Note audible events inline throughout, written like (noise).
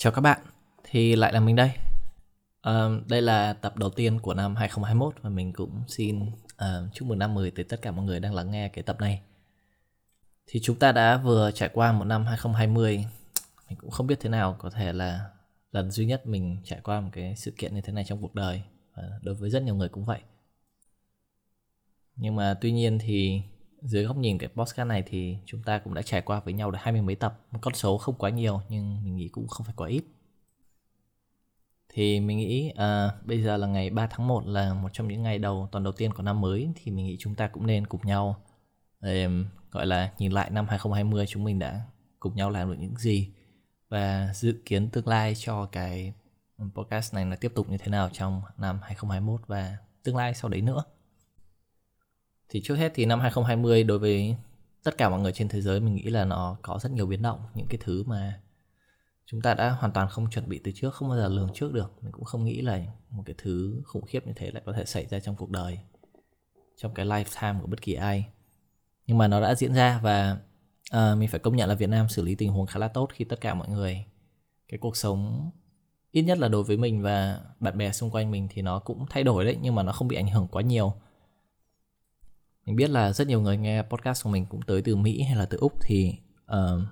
Chào các bạn, thì lại là mình đây. Uh, đây là tập đầu tiên của năm 2021 và mình cũng xin uh, chúc mừng năm mới tới tất cả mọi người đang lắng nghe cái tập này. Thì chúng ta đã vừa trải qua một năm 2020, mình cũng không biết thế nào, có thể là lần duy nhất mình trải qua một cái sự kiện như thế này trong cuộc đời và đối với rất nhiều người cũng vậy. Nhưng mà tuy nhiên thì dưới góc nhìn cái podcast này thì chúng ta cũng đã trải qua với nhau được hai mươi mấy tập một con số không quá nhiều nhưng mình nghĩ cũng không phải quá ít thì mình nghĩ à, bây giờ là ngày 3 tháng 1 là một trong những ngày đầu tuần đầu tiên của năm mới thì mình nghĩ chúng ta cũng nên cùng nhau để gọi là nhìn lại năm 2020 chúng mình đã cùng nhau làm được những gì và dự kiến tương lai cho cái podcast này là tiếp tục như thế nào trong năm 2021 và tương lai sau đấy nữa. Thì trước hết thì năm 2020 đối với tất cả mọi người trên thế giới mình nghĩ là nó có rất nhiều biến động, những cái thứ mà chúng ta đã hoàn toàn không chuẩn bị từ trước, không bao giờ lường trước được. Mình cũng không nghĩ là một cái thứ khủng khiếp như thế lại có thể xảy ra trong cuộc đời, trong cái lifetime của bất kỳ ai. Nhưng mà nó đã diễn ra và uh, mình phải công nhận là Việt Nam xử lý tình huống khá là tốt khi tất cả mọi người cái cuộc sống ít nhất là đối với mình và bạn bè xung quanh mình thì nó cũng thay đổi đấy nhưng mà nó không bị ảnh hưởng quá nhiều mình biết là rất nhiều người nghe podcast của mình cũng tới từ Mỹ hay là từ Úc thì uh,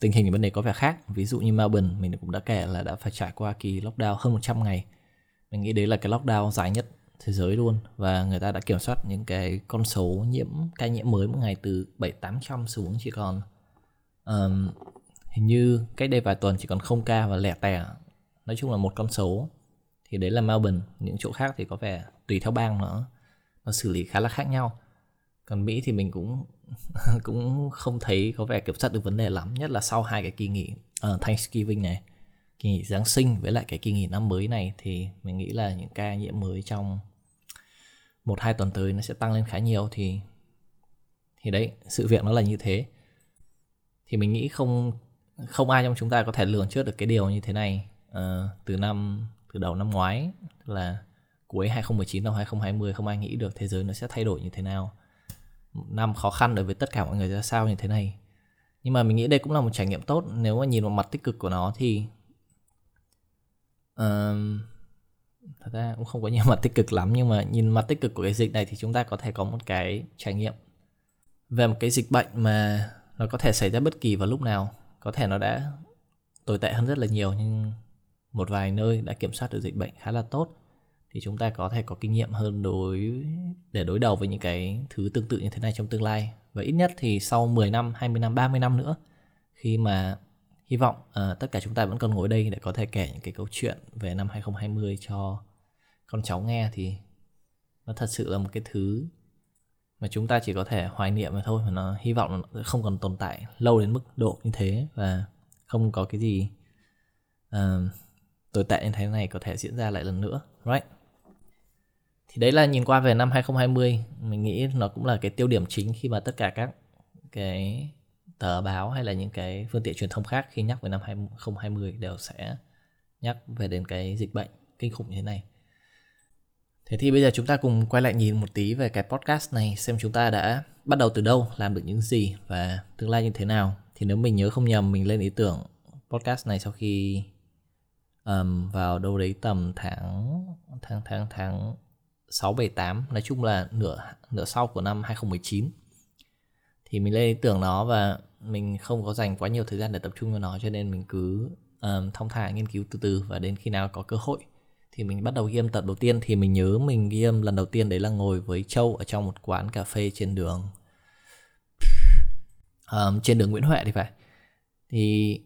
tình hình ở bên đấy có vẻ khác. Ví dụ như Melbourne, mình cũng đã kể là đã phải trải qua kỳ lockdown hơn 100 ngày. Mình nghĩ đấy là cái lockdown dài nhất thế giới luôn và người ta đã kiểm soát những cái con số nhiễm ca nhiễm mới mỗi ngày từ 7 800 xuống chỉ còn um, hình như cách đây vài tuần chỉ còn không ca và lẻ tẻ. Nói chung là một con số. Thì đấy là Melbourne, những chỗ khác thì có vẻ tùy theo bang nó nó xử lý khá là khác nhau còn mỹ thì mình cũng (laughs) cũng không thấy có vẻ kiểm soát được vấn đề lắm nhất là sau hai cái kỳ nghỉ uh, Thanksgiving này kỳ nghỉ Giáng sinh với lại cái kỳ nghỉ năm mới này thì mình nghĩ là những ca nhiễm mới trong một hai tuần tới nó sẽ tăng lên khá nhiều thì thì đấy sự việc nó là như thế. Thì mình nghĩ không không ai trong chúng ta có thể lường trước được cái điều như thế này uh, từ năm từ đầu năm ngoái là cuối 2019 năm 2020 không ai nghĩ được thế giới nó sẽ thay đổi như thế nào năm khó khăn đối với tất cả mọi người ra sao như thế này. Nhưng mà mình nghĩ đây cũng là một trải nghiệm tốt. Nếu mà nhìn vào mặt tích cực của nó thì um, thật ra cũng không có nhiều (laughs) mặt tích cực lắm. Nhưng mà nhìn mặt tích cực của cái dịch này thì chúng ta có thể có một cái trải nghiệm về một cái dịch bệnh mà nó có thể xảy ra bất kỳ vào lúc nào. Có thể nó đã tồi tệ hơn rất là nhiều nhưng một vài nơi đã kiểm soát được dịch bệnh khá là tốt thì chúng ta có thể có kinh nghiệm hơn đối để đối đầu với những cái thứ tương tự như thế này trong tương lai. Và ít nhất thì sau 10 năm, 20 năm, 30 năm nữa khi mà hy vọng uh, tất cả chúng ta vẫn còn ngồi đây để có thể kể những cái câu chuyện về năm 2020 cho con cháu nghe thì nó thật sự là một cái thứ mà chúng ta chỉ có thể hoài niệm mà thôi mà nó hy vọng nó không còn tồn tại lâu đến mức độ như thế và không có cái gì uh, tồi tệ như thế này có thể diễn ra lại lần nữa. Right? Thì đấy là nhìn qua về năm 2020 mình nghĩ nó cũng là cái tiêu điểm chính khi mà tất cả các cái tờ báo hay là những cái phương tiện truyền thông khác khi nhắc về năm 2020 đều sẽ nhắc về đến cái dịch bệnh kinh khủng như thế này. Thế thì bây giờ chúng ta cùng quay lại nhìn một tí về cái podcast này xem chúng ta đã bắt đầu từ đâu, làm được những gì và tương lai như thế nào. Thì nếu mình nhớ không nhầm mình lên ý tưởng podcast này sau khi um, vào đâu đấy tầm tháng tháng tháng tháng 6 7 8 nói chung là nửa nửa sau của năm 2019 thì mình lên ý tưởng nó và mình không có dành quá nhiều thời gian để tập trung vào nó cho nên mình cứ um, thong thả nghiên cứu từ từ và đến khi nào có cơ hội thì mình bắt đầu ghi âm tập đầu tiên. Thì mình nhớ mình ghi âm lần đầu tiên đấy là ngồi với Châu ở trong một quán cà phê trên đường um, trên đường Nguyễn Huệ thì phải. Thì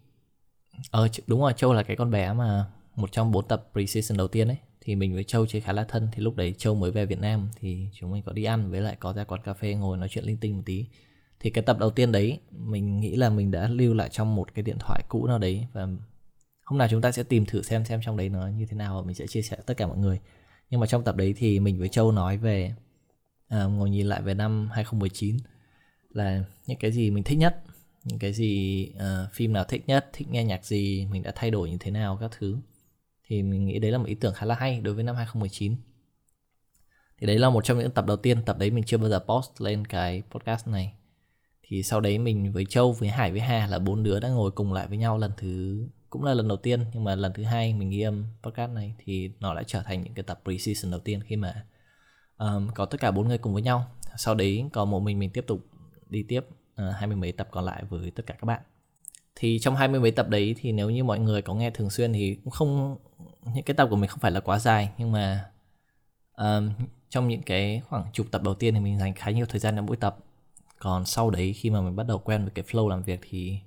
ờ đúng rồi Châu là cái con bé mà một trong bốn tập pre-season đầu tiên ấy thì mình với Châu chơi khá là thân. Thì lúc đấy Châu mới về Việt Nam thì chúng mình có đi ăn với lại có ra quán cà phê ngồi nói chuyện linh tinh một tí. Thì cái tập đầu tiên đấy mình nghĩ là mình đã lưu lại trong một cái điện thoại cũ nào đấy và hôm nào chúng ta sẽ tìm thử xem xem trong đấy nó như thế nào và mình sẽ chia sẻ tất cả mọi người. Nhưng mà trong tập đấy thì mình với Châu nói về à, ngồi nhìn lại về năm 2019 là những cái gì mình thích nhất những cái gì uh, phim nào thích nhất thích nghe nhạc gì mình đã thay đổi như thế nào các thứ thì mình nghĩ đấy là một ý tưởng khá là hay đối với năm 2019 thì đấy là một trong những tập đầu tiên tập đấy mình chưa bao giờ post lên cái podcast này. Thì sau đấy mình với Châu với Hải với Hà là bốn đứa đã ngồi cùng lại với nhau lần thứ cũng là lần đầu tiên nhưng mà lần thứ hai mình ghi âm podcast này thì nó lại trở thành những cái tập pre-season đầu tiên khi mà um, có tất cả bốn người cùng với nhau. Sau đấy có một mình mình tiếp tục đi tiếp uh, hai mươi mấy tập còn lại với tất cả các bạn thì trong hai mươi mấy tập đấy thì nếu như mọi người có nghe thường xuyên thì cũng không những cái tập của mình không phải là quá dài nhưng mà um, trong những cái khoảng chục tập đầu tiên thì mình dành khá nhiều thời gian cho mỗi tập. Còn sau đấy khi mà mình bắt đầu quen với cái flow làm việc thì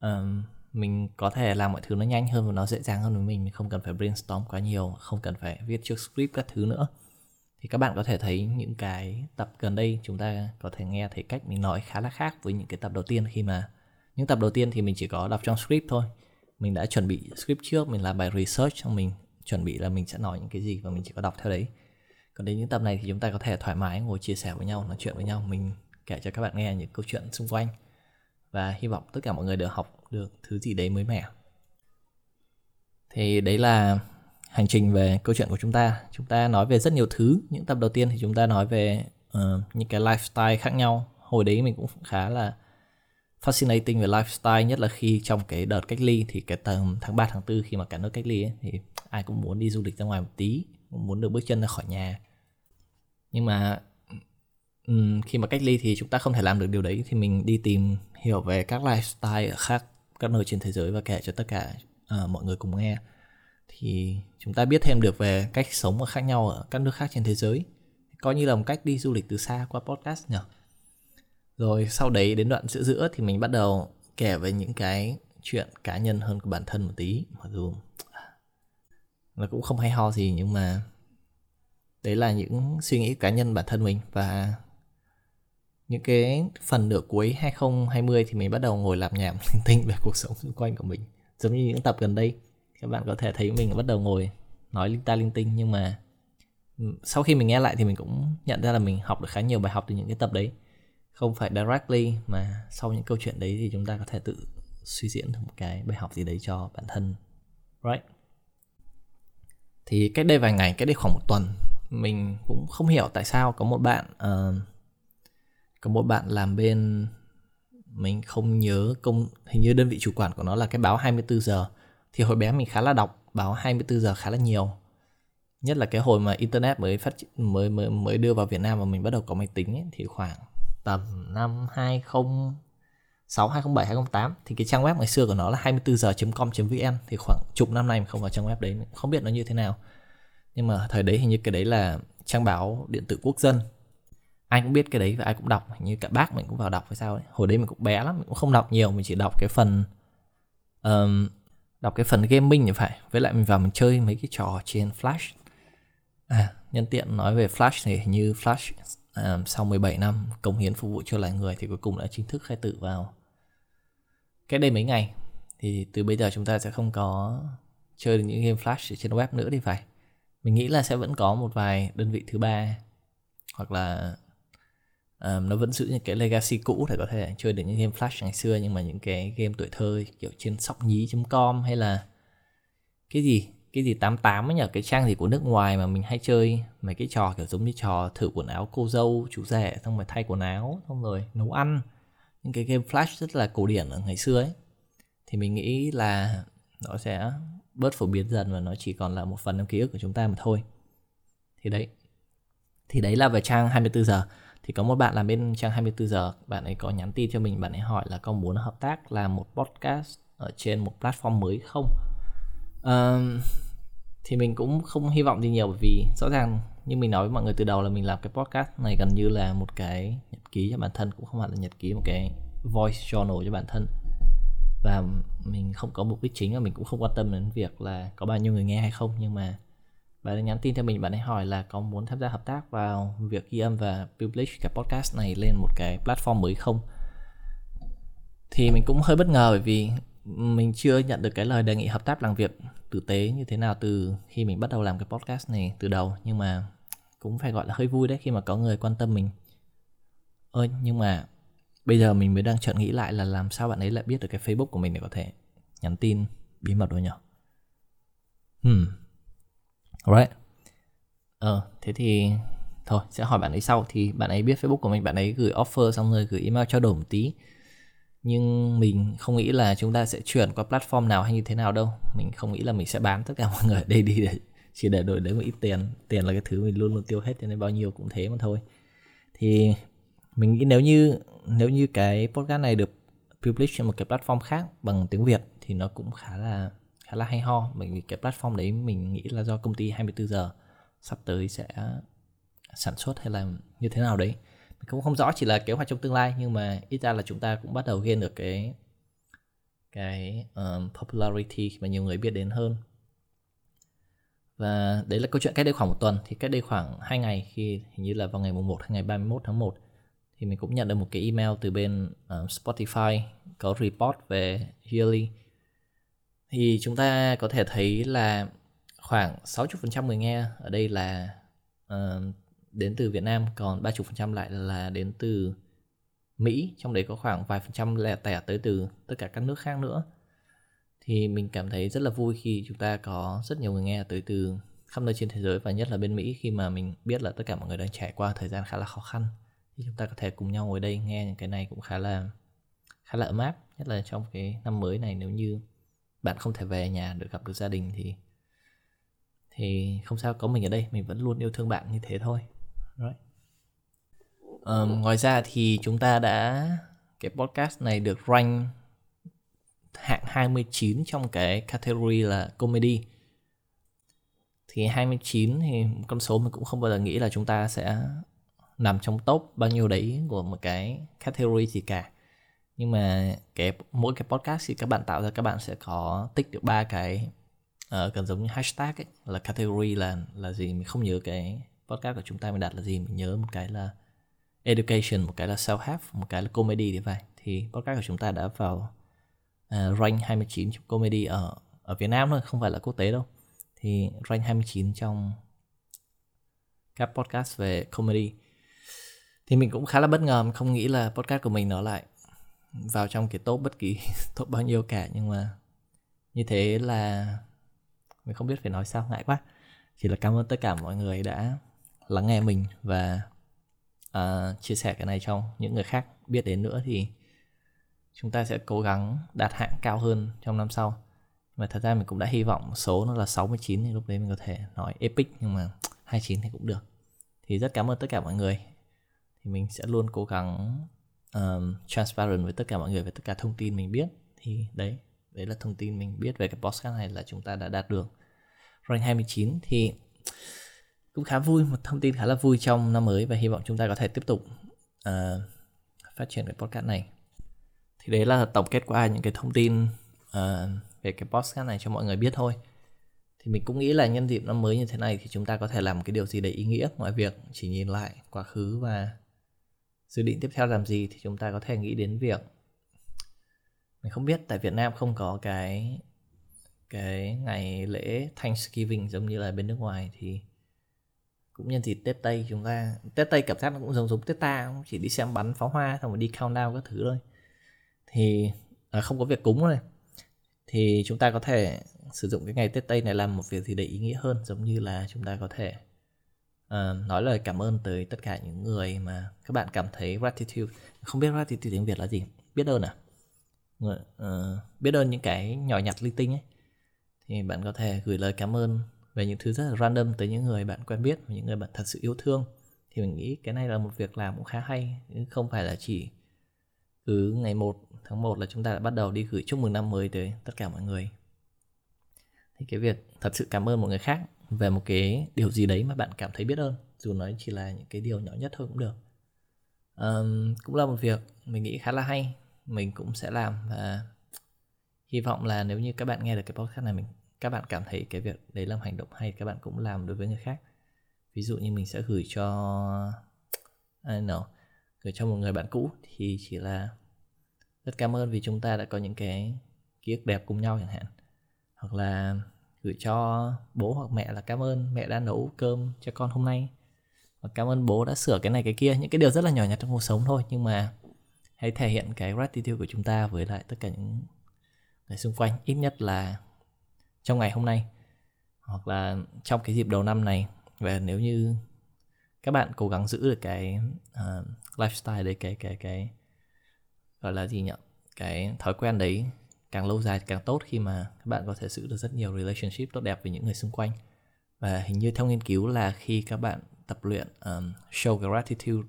um, mình có thể làm mọi thứ nó nhanh hơn và nó dễ dàng hơn với mình. Mình không cần phải brainstorm quá nhiều không cần phải viết trước script các thứ nữa. Thì các bạn có thể thấy những cái tập gần đây chúng ta có thể nghe thấy cách mình nói khá là khác với những cái tập đầu tiên khi mà những tập đầu tiên thì mình chỉ có đọc trong script thôi. Mình đã chuẩn bị script trước mình làm bài research xong mình chuẩn bị là mình sẽ nói những cái gì và mình chỉ có đọc theo đấy. Còn đến những tập này thì chúng ta có thể thoải mái ngồi chia sẻ với nhau nói chuyện với nhau mình kể cho các bạn nghe những câu chuyện xung quanh. Và hy vọng tất cả mọi người đều học được thứ gì đấy mới mẻ. Thì đấy là hành trình về câu chuyện của chúng ta. Chúng ta nói về rất nhiều thứ. Những tập đầu tiên thì chúng ta nói về uh, những cái lifestyle khác nhau. Hồi đấy mình cũng khá là fascinating về lifestyle nhất là khi trong cái đợt cách ly thì cái tầm tháng 3 tháng 4 khi mà cả nước cách ly ấy, thì ai cũng muốn đi du lịch ra ngoài một tí cũng muốn được bước chân ra khỏi nhà. Nhưng mà khi mà cách ly thì chúng ta không thể làm được điều đấy thì mình đi tìm hiểu về các lifestyle ở khác các nơi trên thế giới và kể cho tất cả uh, mọi người cùng nghe. Thì chúng ta biết thêm được về cách sống khác nhau ở các nước khác trên thế giới. Coi như là một cách đi du lịch từ xa qua podcast nhỉ rồi sau đấy đến đoạn giữa giữa thì mình bắt đầu kể về những cái chuyện cá nhân hơn của bản thân một tí. Mặc dù nó cũng không hay ho gì, nhưng mà đấy là những suy nghĩ cá nhân bản thân mình. Và những cái phần nửa cuối 2020 thì mình bắt đầu ngồi làm nhảm linh tinh về cuộc sống xung quanh của mình. Giống như những tập gần đây, các bạn có thể thấy mình bắt đầu ngồi nói linh ta linh tinh, nhưng mà sau khi mình nghe lại thì mình cũng nhận ra là mình học được khá nhiều bài học từ những cái tập đấy không phải directly mà sau những câu chuyện đấy thì chúng ta có thể tự suy diễn một cái bài học gì đấy cho bản thân right? Thì cách đây vài ngày cách đây khoảng một tuần mình cũng không hiểu tại sao có một bạn uh, có một bạn làm bên mình không nhớ công hình như đơn vị chủ quản của nó là cái báo 24 giờ. Thì hồi bé mình khá là đọc báo 24 giờ khá là nhiều. Nhất là cái hồi mà internet mới phát mới mới mới đưa vào Việt Nam và mình bắt đầu có máy tính ấy, thì khoảng tầm năm 2006 2007 2008 thì cái trang web ngày xưa của nó là 24giờ.com.vn thì khoảng chục năm nay mình không vào trang web đấy không biết nó như thế nào. Nhưng mà thời đấy hình như cái đấy là trang báo điện tử quốc dân. Ai cũng biết cái đấy và ai cũng đọc như cả bác mình cũng vào đọc hay sao ấy. Hồi đấy mình cũng bé lắm mình cũng không đọc nhiều mình chỉ đọc cái phần um, đọc cái phần gaming thì phải. Với lại mình vào mình chơi mấy cái trò trên flash. À nhân tiện nói về flash thì hình như flash sau 17 năm công hiến phục vụ cho loài người thì cuối cùng đã chính thức khai tử vào. Cái đây mấy ngày thì từ bây giờ chúng ta sẽ không có chơi được những game flash trên web nữa thì phải. Mình nghĩ là sẽ vẫn có một vài đơn vị thứ ba hoặc là um, nó vẫn giữ những cái legacy cũ để có thể chơi được những game flash ngày xưa nhưng mà những cái game tuổi thơ kiểu trên sóc nhí.com hay là cái gì cái gì 88 ấy nhỉ? Cái trang gì của nước ngoài mà mình hay chơi mấy cái trò kiểu giống như trò thử quần áo cô dâu chú rể xong rồi thay quần áo xong rồi nấu ăn. Những cái game flash rất là cổ điển ở ngày xưa ấy. Thì mình nghĩ là nó sẽ bớt phổ biến dần và nó chỉ còn là một phần trong ký ức của chúng ta mà thôi. Thì đấy. Thì đấy là về trang 24 giờ. Thì có một bạn làm bên trang 24 giờ bạn ấy có nhắn tin cho mình bạn ấy hỏi là có muốn hợp tác làm một podcast ở trên một platform mới không? Um, thì mình cũng không hy vọng gì nhiều bởi vì rõ ràng như mình nói với mọi người từ đầu là mình làm cái podcast này gần như là một cái nhật ký cho bản thân, cũng không hẳn là nhật ký, một cái voice journal cho bản thân. Và mình không có mục đích chính và mình cũng không quan tâm đến việc là có bao nhiêu người nghe hay không. Nhưng mà bạn ấy nhắn tin cho mình, bạn ấy hỏi là có muốn tham gia hợp tác vào việc ghi âm và publish cái podcast này lên một cái platform mới không? Thì mình cũng hơi bất ngờ bởi vì mình chưa nhận được cái lời đề nghị hợp tác làm việc tử tế như thế nào từ khi mình bắt đầu làm cái podcast này từ đầu, nhưng mà cũng phải gọi là hơi vui đấy khi mà có người quan tâm mình. Ơi nhưng mà bây giờ mình mới đang chợt nghĩ lại là làm sao bạn ấy lại biết được cái facebook của mình để có thể nhắn tin, bí mật rồi nhỉ hmm. Alright. Ờ thế thì thôi, sẽ hỏi bạn ấy sau. Thì bạn ấy biết facebook của mình, bạn ấy gửi offer xong rồi gửi email trao đổi một tí nhưng mình không nghĩ là chúng ta sẽ chuyển qua platform nào hay như thế nào đâu. Mình không nghĩ là mình sẽ bán tất cả (laughs) mọi người ở đây đi để chỉ để đổi lấy một ít tiền. Tiền là cái thứ mình luôn luôn tiêu hết cho nên bao nhiêu cũng thế mà thôi. Thì mình nghĩ nếu như nếu như cái podcast này được publish trên một cái platform khác bằng tiếng Việt thì nó cũng khá là khá là hay ho. Bởi vì cái platform đấy mình nghĩ là do công ty 24 giờ sắp tới sẽ sản xuất hay là như thế nào đấy mình cũng không rõ chỉ là kế hoạch trong tương lai nhưng mà ít ra là chúng ta cũng bắt đầu gain được cái cái um, popularity mà nhiều người biết đến hơn. Và đấy là câu chuyện cách đây khoảng một tuần. Thì cách đây khoảng hai ngày khi hình như là vào ngày mùng 1 hay ngày 31 tháng 1 thì mình cũng nhận được một cái email từ bên uh, Spotify có report về Yearly. Thì chúng ta có thể thấy là khoảng 60% người nghe ở đây là uh, đến từ Việt Nam, còn 30% lại là đến từ Mỹ, trong đấy có khoảng vài phần trăm lẻ tẻ tới từ tất cả các nước khác nữa. Thì mình cảm thấy rất là vui khi chúng ta có rất nhiều người nghe tới từ khắp nơi trên thế giới và nhất là bên Mỹ, khi mà mình biết là tất cả mọi người đang trải qua thời gian khá là khó khăn. Thì chúng ta có thể cùng nhau ngồi đây nghe những cái này cũng khá là khá là ấm áp, nhất là trong cái năm mới này. Nếu như bạn không thể về nhà được gặp được gia đình thì thì không sao, có mình ở đây, mình vẫn luôn yêu thương bạn như thế thôi right. um, ngoài ra thì chúng ta đã cái podcast này được rank hạng 29 trong cái category là comedy thì 29 thì con số mình cũng không bao giờ nghĩ là chúng ta sẽ nằm trong top bao nhiêu đấy của một cái category gì cả nhưng mà cái mỗi cái podcast thì các bạn tạo ra các bạn sẽ có tích được ba cái uh, gần giống như hashtag ấy, là category là là gì mình không nhớ cái podcast của chúng ta mình đặt là gì? Mình nhớ một cái là education một cái là self help một cái là comedy thì phải. Thì podcast của chúng ta đã vào uh, rank 29 trong comedy ở ở Việt Nam thôi không phải là quốc tế đâu. Thì rank 29 trong các podcast về comedy. Thì mình cũng khá là bất ngờ không nghĩ là podcast của mình nó lại vào trong cái top bất kỳ (laughs) top bao nhiêu cả. Nhưng mà như thế là mình không biết phải nói sao ngại quá. Chỉ là cảm ơn tất cả mọi người đã lắng nghe mình và uh, chia sẻ cái này cho những người khác biết đến nữa thì chúng ta sẽ cố gắng đạt hạng cao hơn trong năm sau. Mà thật ra mình cũng đã hy vọng số nó là 69 thì lúc đấy mình có thể nói epic nhưng mà 29 thì cũng được. Thì rất cảm ơn tất cả mọi người. Thì mình sẽ luôn cố gắng um, transparent với tất cả mọi người về tất cả thông tin mình biết. Thì đấy đấy là thông tin mình biết về cái podcast này là chúng ta đã đạt được. Rank 29 thì cũng khá vui một thông tin khá là vui trong năm mới và hy vọng chúng ta có thể tiếp tục uh, phát triển cái podcast này. Thì đấy là tổng kết qua những cái thông tin uh, về cái podcast này cho mọi người biết thôi. Thì mình cũng nghĩ là nhân dịp năm mới như thế này thì chúng ta có thể làm cái điều gì đấy ý nghĩa. Ngoài việc chỉ nhìn lại quá khứ và dự định tiếp theo làm gì thì chúng ta có thể nghĩ đến việc mình không biết tại Việt Nam không có cái cái ngày lễ Thanksgiving giống như là bên nước ngoài thì cũng nhân dịp Tết Tây chúng ta Tết Tây cảm giác nó cũng giống giống Tết ta cũng chỉ đi xem bắn pháo hoa xong rồi đi countdown các thứ thôi. Thì à, không có việc cúng rồi thì chúng ta có thể sử dụng cái ngày Tết Tây này làm một việc gì đấy ý nghĩa hơn giống như là chúng ta có thể uh, nói lời cảm ơn tới tất cả những người mà các bạn cảm thấy gratitude. Không biết gratitude tiếng Việt là gì? Biết ơn à? Uh, biết ơn những cái nhỏ nhặt linh tinh ấy. Thì bạn có thể gửi lời cảm ơn về những thứ rất là random tới những người bạn quen biết và những người bạn thật sự yêu thương thì mình nghĩ cái này là một việc làm cũng khá hay không phải là chỉ cứ ngày 1 tháng 1 là chúng ta đã bắt đầu đi gửi chúc mừng năm mới tới tất cả mọi người. Thì cái việc thật sự cảm ơn một người khác về một cái điều gì đấy mà bạn cảm thấy biết ơn dù nó chỉ là những cái điều nhỏ nhất thôi cũng được. Um, cũng là một việc mình nghĩ khá là hay mình cũng sẽ làm và hy vọng là nếu như các bạn nghe được cái podcast này mình các bạn cảm thấy cái việc đấy là một hành động hay, các bạn cũng làm đối với người khác. Ví dụ như mình sẽ gửi cho, I don't know, gửi cho một người bạn cũ thì chỉ là, rất cảm ơn vì chúng ta đã có những cái ký ức đẹp cùng nhau chẳng hạn. Hoặc là gửi cho bố hoặc mẹ là, cảm ơn, mẹ đã nấu cơm cho con hôm nay. Và cảm ơn bố đã sửa cái này cái kia. Những cái điều rất là nhỏ nhặt trong cuộc sống thôi, nhưng mà hãy thể hiện cái gratitude của chúng ta với lại tất cả những người xung quanh. Ít nhất là trong ngày hôm nay. Hoặc là trong cái dịp đầu năm này. Và nếu như các bạn cố gắng giữ được cái uh, lifestyle đấy cái cái cái gọi là gì nhỉ? Cái thói quen đấy càng lâu dài càng tốt khi mà các bạn có thể giữ được rất nhiều relationship tốt đẹp với những người xung quanh. Và hình như theo nghiên cứu là khi các bạn tập luyện um, show gratitude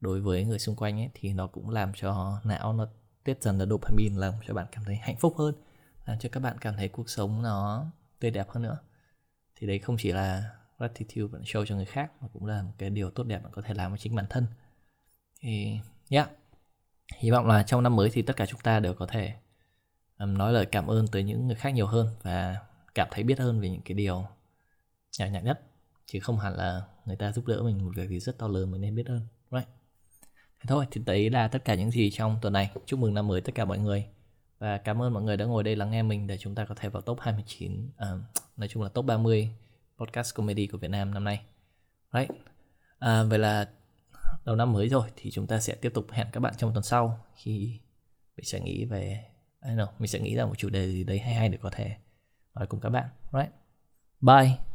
đối với người xung quanh ấy thì nó cũng làm cho não nó tiết dần là dopamine làm cho bạn cảm thấy hạnh phúc hơn làm cho các bạn cảm thấy cuộc sống nó tươi đẹp hơn nữa. Thì đấy không chỉ là gratitude bạn show cho người khác mà cũng là một cái điều tốt đẹp bạn có thể làm với chính bản thân. Thì yeah. Hy vọng là trong năm mới thì tất cả chúng ta đều có thể um, nói lời cảm ơn tới những người khác nhiều hơn và cảm thấy biết ơn về những cái điều nhỏ nhặt nhất. Chứ không hẳn là người ta giúp đỡ mình một việc gì rất to lớn mình nên biết ơn right? Thế thôi thì đấy là tất cả những gì trong tuần này. Chúc mừng năm mới tất cả mọi người và cảm ơn mọi người đã ngồi đây lắng nghe mình để chúng ta có thể vào top 29 à, nói chung là top 30 podcast comedy của Việt Nam năm nay. Right. À, vậy là đầu năm mới rồi thì chúng ta sẽ tiếp tục hẹn các bạn trong tuần sau khi mình sẽ nghĩ về I know, mình sẽ nghĩ ra một chủ đề gì đấy hay hay để có thể nói cùng các bạn. Right. Bye.